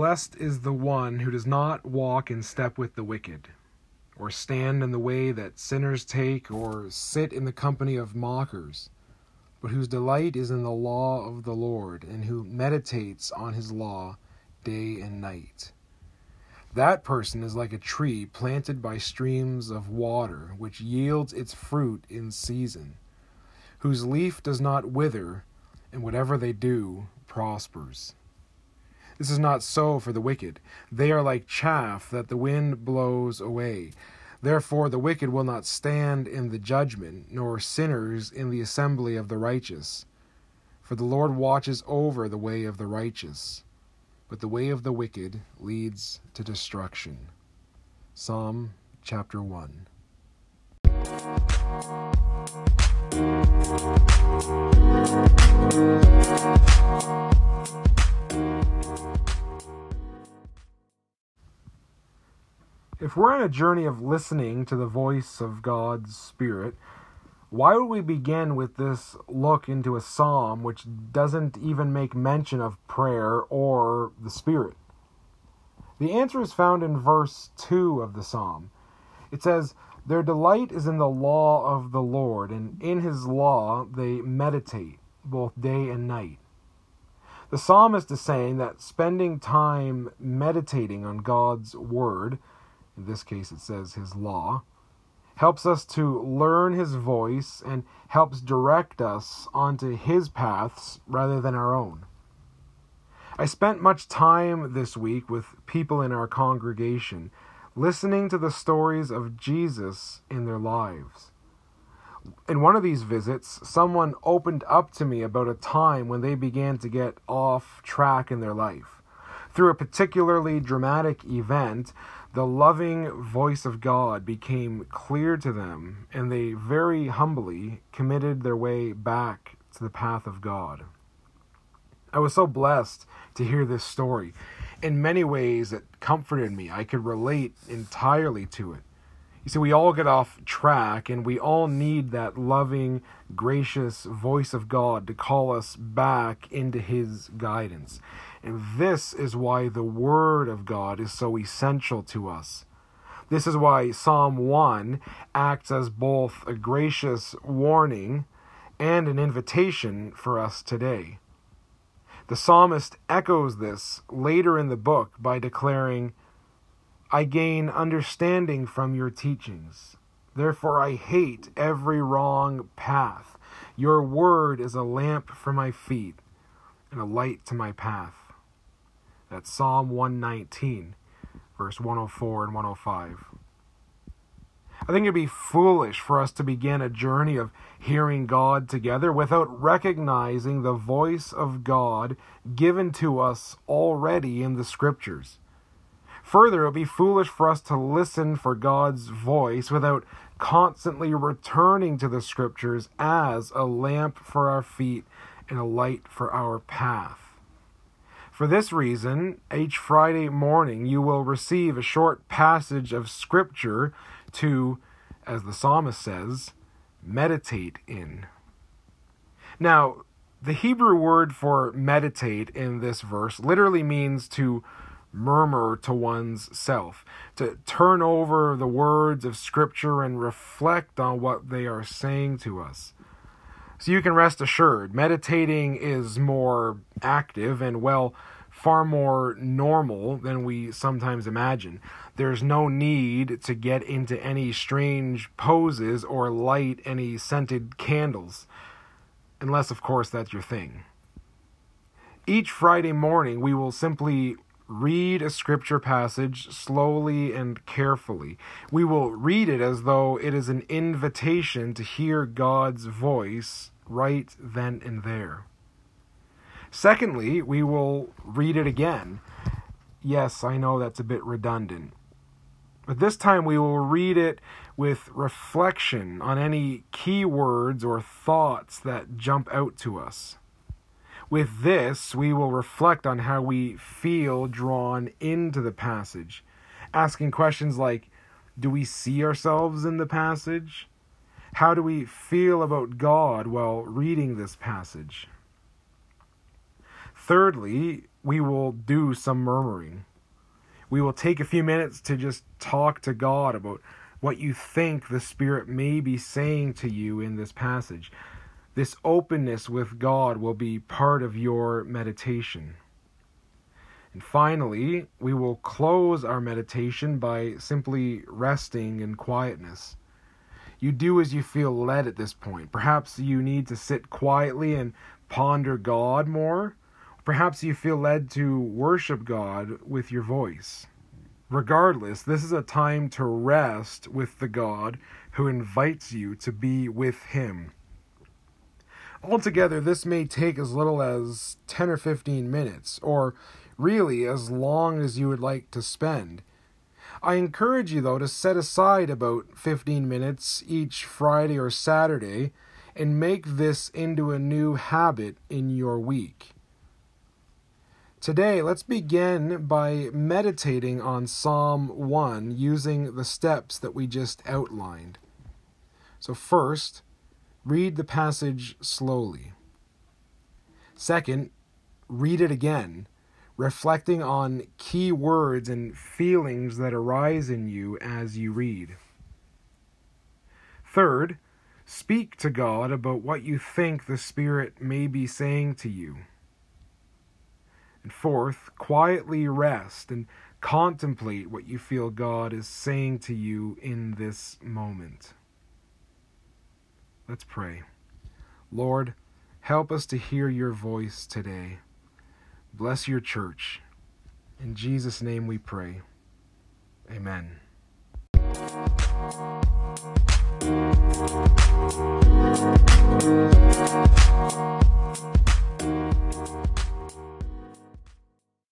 Blessed is the one who does not walk in step with the wicked, or stand in the way that sinners take, or sit in the company of mockers, but whose delight is in the law of the Lord, and who meditates on his law day and night. That person is like a tree planted by streams of water, which yields its fruit in season, whose leaf does not wither, and whatever they do prospers. This is not so for the wicked. They are like chaff that the wind blows away. Therefore, the wicked will not stand in the judgment, nor sinners in the assembly of the righteous. For the Lord watches over the way of the righteous but the way of the wicked leads to destruction. Psalm chapter 1. If we're on a journey of listening to the voice of God's Spirit, why would we begin with this look into a psalm which doesn't even make mention of prayer or the Spirit? The answer is found in verse 2 of the psalm. It says, Their delight is in the law of the Lord, and in his law they meditate both day and night. The psalmist is saying that spending time meditating on God's word, in this case it says his law, helps us to learn His voice, and helps direct us onto His paths rather than our own. I spent much time this week with people in our congregation listening to the stories of Jesus in their lives. In one of these visits, someone opened up to me about a time when they began to get off track in their life. Through a particularly dramatic event, the loving voice of God became clear to them, and they very humbly committed their way back to the path of God. I was so blessed to hear this story. In many ways, it comforted me. I could relate entirely to it. You see, we all get off track, and we all need that loving, gracious voice of God to call us back into His guidance. And this is why the Word of God is so essential to us. This is why Psalm 1 acts as both a gracious warning and an invitation for us today. The psalmist echoes this later in the book by declaring, I gain understanding from your teachings. Therefore, I hate every wrong path. Your word is a lamp for my feet and a light to my path. That's Psalm 119, verse 104 and 105. I think it'd be foolish for us to begin a journey of hearing God together without recognizing the voice of God given to us already in the scriptures. Further, it would be foolish for us to listen for God's voice without constantly returning to the scriptures as a lamp for our feet and a light for our path. For this reason, each Friday morning you will receive a short passage of Scripture to, as the psalmist says, meditate in. Now, the Hebrew word for meditate in this verse literally means to murmur to one's self, to turn over the words of Scripture and reflect on what they are saying to us. So you can rest assured, meditating is more active and, well, far more normal than we sometimes imagine. There's no need to get into any strange poses or light any scented candles, unless, of course, that's your thing. Each Friday morning, we will simply read a scripture passage slowly and carefully. We will read it as though it is an invitation to hear God's voice right then and there. Secondly, we will read it again. Yes, I know that's a bit redundant. But this time we will read it with reflection on any key words or thoughts that jump out to us. With this, we will reflect on how we feel drawn into the passage, asking questions like Do we see ourselves in the passage? How do we feel about God while reading this passage? Thirdly, we will do some murmuring. We will take a few minutes to just talk to God about what you think the Spirit may be saying to you in this passage. This openness with God will be part of your meditation. And finally, we will close our meditation by simply resting in quietness. You do as you feel led at this point. Perhaps you need to sit quietly and ponder God more. Perhaps you feel led to worship God with your voice. Regardless, this is a time to rest with the God who invites you to be with Him. Altogether, this may take as little as 10 or 15 minutes, or really as long as you would like to spend. I encourage you, though, to set aside about 15 minutes each Friday or Saturday and make this into a new habit in your week. Today, let's begin by meditating on Psalm 1 using the steps that we just outlined. So, first, read the passage slowly. Second, read it again reflecting on key words and feelings that arise in you as you read. Third, speak to God about what you think the Spirit may be saying to you. And fourth, quietly rest and contemplate what you feel God is saying to you in this moment. Let's pray. Lord, help us to hear your voice today. Bless your church. In Jesus' name we pray. Amen.